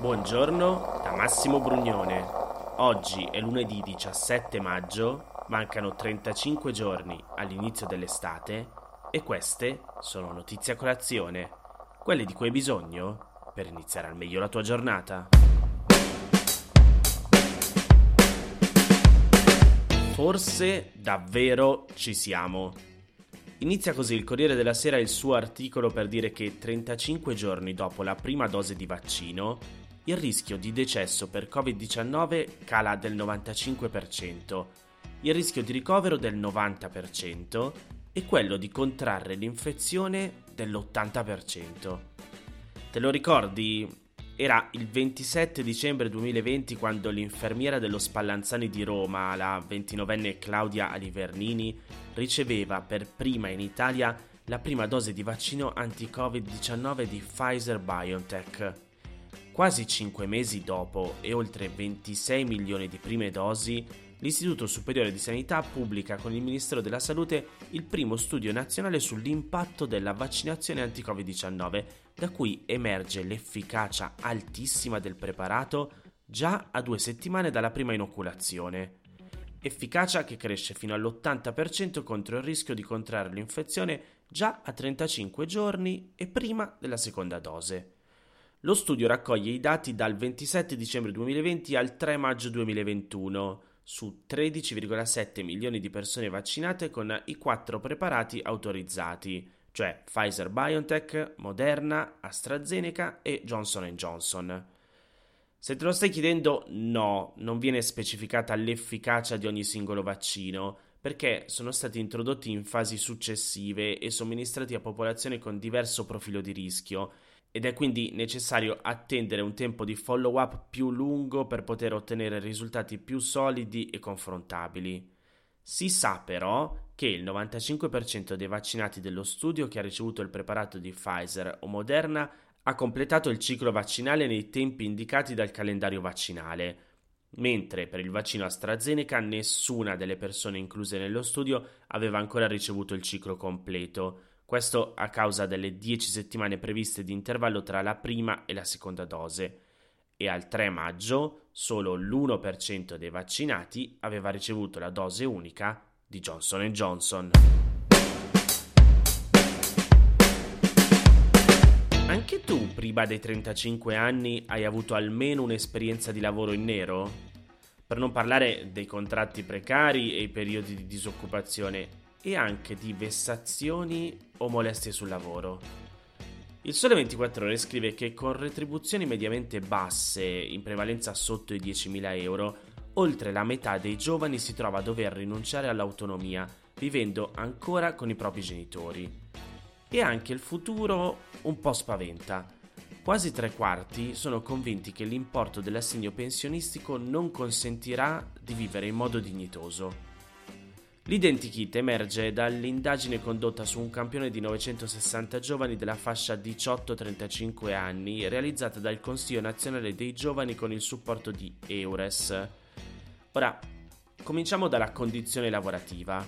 Buongiorno da Massimo Brugnone. Oggi è lunedì 17 maggio, mancano 35 giorni all'inizio dell'estate e queste sono notizie a colazione, quelle di cui hai bisogno per iniziare al meglio la tua giornata. Forse davvero ci siamo. Inizia così il Corriere della Sera il suo articolo per dire che 35 giorni dopo la prima dose di vaccino, il rischio di decesso per Covid-19 cala del 95%, il rischio di ricovero del 90% e quello di contrarre l'infezione dell'80%. Te lo ricordi? Era il 27 dicembre 2020 quando l'infermiera dello Spallanzani di Roma, la 29enne Claudia Alivernini, riceveva per prima in Italia la prima dose di vaccino anti-Covid-19 di Pfizer BioNTech. Quasi 5 mesi dopo e oltre 26 milioni di prime dosi, l'Istituto Superiore di Sanità pubblica con il Ministero della Salute il primo studio nazionale sull'impatto della vaccinazione anti-Covid-19, da cui emerge l'efficacia altissima del preparato già a due settimane dalla prima inoculazione. Efficacia che cresce fino all'80% contro il rischio di contrarre l'infezione già a 35 giorni e prima della seconda dose. Lo studio raccoglie i dati dal 27 dicembre 2020 al 3 maggio 2021 su 13,7 milioni di persone vaccinate con i quattro preparati autorizzati, cioè Pfizer BioNTech, Moderna, AstraZeneca e Johnson Johnson. Se te lo stai chiedendo, no, non viene specificata l'efficacia di ogni singolo vaccino, perché sono stati introdotti in fasi successive e somministrati a popolazioni con diverso profilo di rischio ed è quindi necessario attendere un tempo di follow up più lungo per poter ottenere risultati più solidi e confrontabili. Si sa però che il 95% dei vaccinati dello studio che ha ricevuto il preparato di Pfizer o Moderna ha completato il ciclo vaccinale nei tempi indicati dal calendario vaccinale, mentre per il vaccino AstraZeneca nessuna delle persone incluse nello studio aveva ancora ricevuto il ciclo completo, questo a causa delle 10 settimane previste di intervallo tra la prima e la seconda dose. E al 3 maggio solo l'1% dei vaccinati aveva ricevuto la dose unica di Johnson Johnson. Anche tu, prima dei 35 anni, hai avuto almeno un'esperienza di lavoro in nero? Per non parlare dei contratti precari e i periodi di disoccupazione e anche di vessazioni o molestie sul lavoro. Il Sole 24 Ore scrive che con retribuzioni mediamente basse, in prevalenza sotto i 10.000 euro, oltre la metà dei giovani si trova a dover rinunciare all'autonomia, vivendo ancora con i propri genitori. E anche il futuro un po' spaventa. Quasi tre quarti sono convinti che l'importo dell'assegno pensionistico non consentirà di vivere in modo dignitoso. L'identikit emerge dall'indagine condotta su un campione di 960 giovani della fascia 18-35 anni, realizzata dal Consiglio nazionale dei giovani con il supporto di Eures. Ora, cominciamo dalla condizione lavorativa.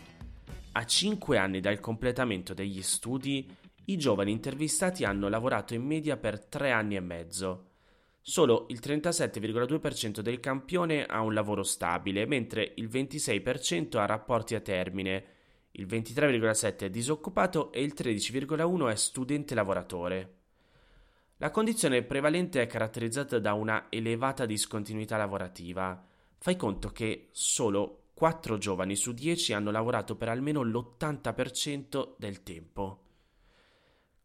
A 5 anni dal completamento degli studi, i giovani intervistati hanno lavorato in media per 3 anni e mezzo. Solo il 37,2% del campione ha un lavoro stabile, mentre il 26% ha rapporti a termine, il 23,7% è disoccupato e il 13,1% è studente lavoratore. La condizione prevalente è caratterizzata da una elevata discontinuità lavorativa. Fai conto che solo 4 giovani su 10 hanno lavorato per almeno l'80% del tempo.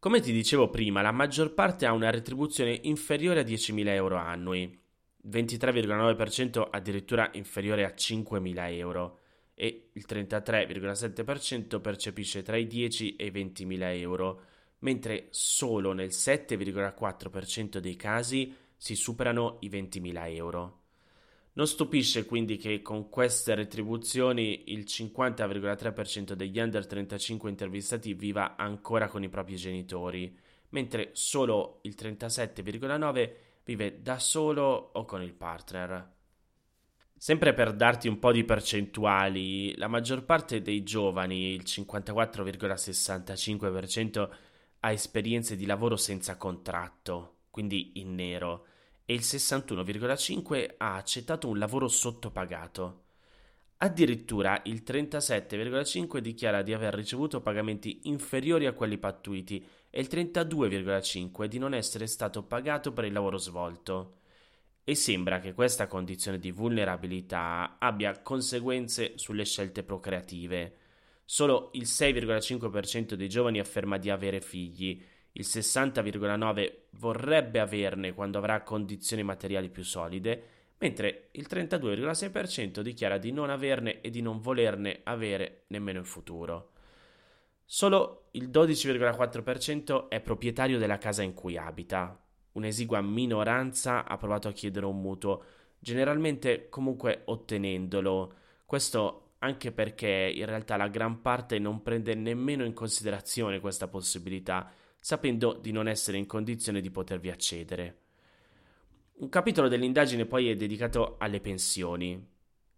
Come ti dicevo prima, la maggior parte ha una retribuzione inferiore a 10.000 euro annui, 23,9% addirittura inferiore a 5.000 euro e il 33,7% percepisce tra i 10 e i 20.000 euro, mentre solo nel 7,4% dei casi si superano i 20.000 euro. Non stupisce quindi che con queste retribuzioni il 50,3% degli under 35 intervistati viva ancora con i propri genitori, mentre solo il 37,9% vive da solo o con il partner. Sempre per darti un po' di percentuali, la maggior parte dei giovani, il 54,65%, ha esperienze di lavoro senza contratto, quindi in nero e il 61,5% ha accettato un lavoro sottopagato. Addirittura il 37,5% dichiara di aver ricevuto pagamenti inferiori a quelli pattuiti e il 32,5% di non essere stato pagato per il lavoro svolto. E sembra che questa condizione di vulnerabilità abbia conseguenze sulle scelte procreative. Solo il 6,5% dei giovani afferma di avere figli, il 60,9% vorrebbe averne quando avrà condizioni materiali più solide, mentre il 32,6% dichiara di non averne e di non volerne avere nemmeno in futuro. Solo il 12,4% è proprietario della casa in cui abita. Un'esigua minoranza ha provato a chiedere un mutuo, generalmente comunque ottenendolo. Questo anche perché in realtà la gran parte non prende nemmeno in considerazione questa possibilità, sapendo di non essere in condizione di potervi accedere. Un capitolo dell'indagine poi è dedicato alle pensioni.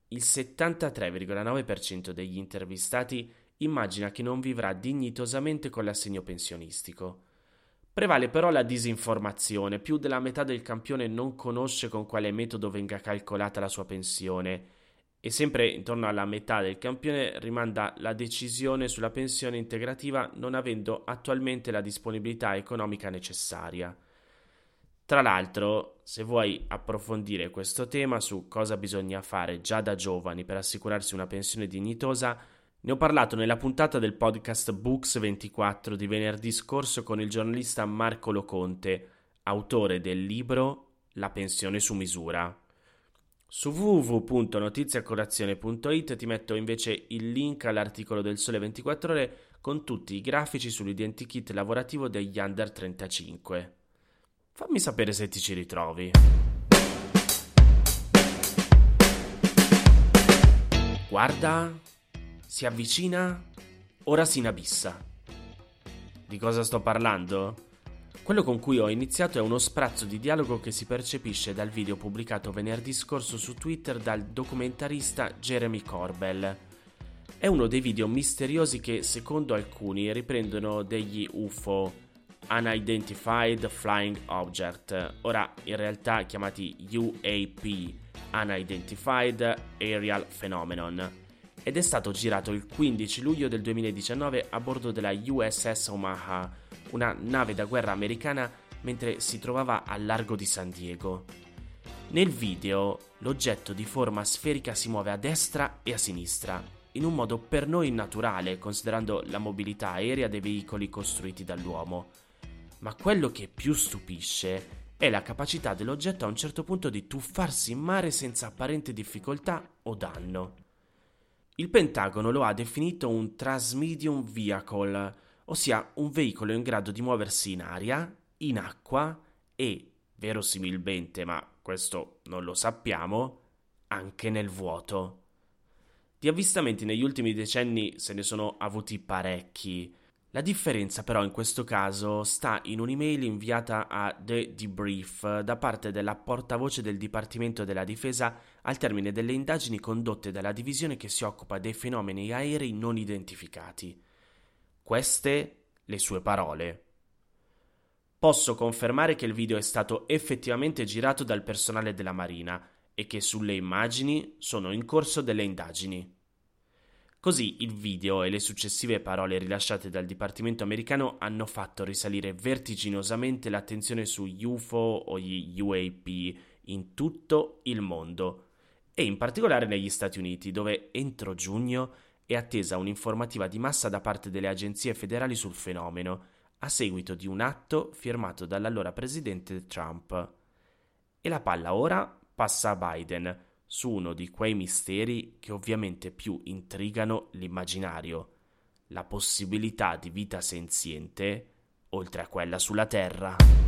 Il 73,9% degli intervistati immagina che non vivrà dignitosamente con l'assegno pensionistico. Prevale però la disinformazione, più della metà del campione non conosce con quale metodo venga calcolata la sua pensione e sempre intorno alla metà del campione rimanda la decisione sulla pensione integrativa non avendo attualmente la disponibilità economica necessaria. Tra l'altro, se vuoi approfondire questo tema su cosa bisogna fare già da giovani per assicurarsi una pensione dignitosa, ne ho parlato nella puntata del podcast Books 24 di venerdì scorso con il giornalista Marco Loconte, autore del libro La pensione su misura. Su www.notiziacolazione.it ti metto invece il link all'articolo del Sole 24 ore con tutti i grafici sull'identikit lavorativo degli under 35. Fammi sapere se ti ci ritrovi. Guarda, si avvicina, ora si inabissa. Di cosa sto parlando? Quello con cui ho iniziato è uno sprazzo di dialogo che si percepisce dal video pubblicato venerdì scorso su Twitter dal documentarista Jeremy Corbell. È uno dei video misteriosi che, secondo alcuni, riprendono degli UFO, Unidentified Flying Object, ora in realtà chiamati UAP, Unidentified Aerial Phenomenon, ed è stato girato il 15 luglio del 2019 a bordo della USS Omaha una nave da guerra americana mentre si trovava al largo di San Diego. Nel video l'oggetto di forma sferica si muove a destra e a sinistra, in un modo per noi naturale considerando la mobilità aerea dei veicoli costruiti dall'uomo. Ma quello che più stupisce è la capacità dell'oggetto a un certo punto di tuffarsi in mare senza apparente difficoltà o danno. Il Pentagono lo ha definito un Transmedium Vehicle, ossia un veicolo in grado di muoversi in aria, in acqua e, verosimilmente, ma questo non lo sappiamo, anche nel vuoto. Di avvistamenti negli ultimi decenni se ne sono avuti parecchi. La differenza però in questo caso sta in un'email inviata a The Debrief da parte della portavoce del Dipartimento della Difesa al termine delle indagini condotte dalla divisione che si occupa dei fenomeni aerei non identificati. Queste le sue parole. Posso confermare che il video è stato effettivamente girato dal personale della Marina e che sulle immagini sono in corso delle indagini. Così il video e le successive parole rilasciate dal Dipartimento americano hanno fatto risalire vertiginosamente l'attenzione su UFO o gli UAP in tutto il mondo e in particolare negli Stati Uniti, dove entro giugno è attesa un'informativa di massa da parte delle agenzie federali sul fenomeno, a seguito di un atto firmato dall'allora presidente Trump. E la palla ora passa a Biden, su uno di quei misteri che ovviamente più intrigano l'immaginario, la possibilità di vita senziente oltre a quella sulla Terra.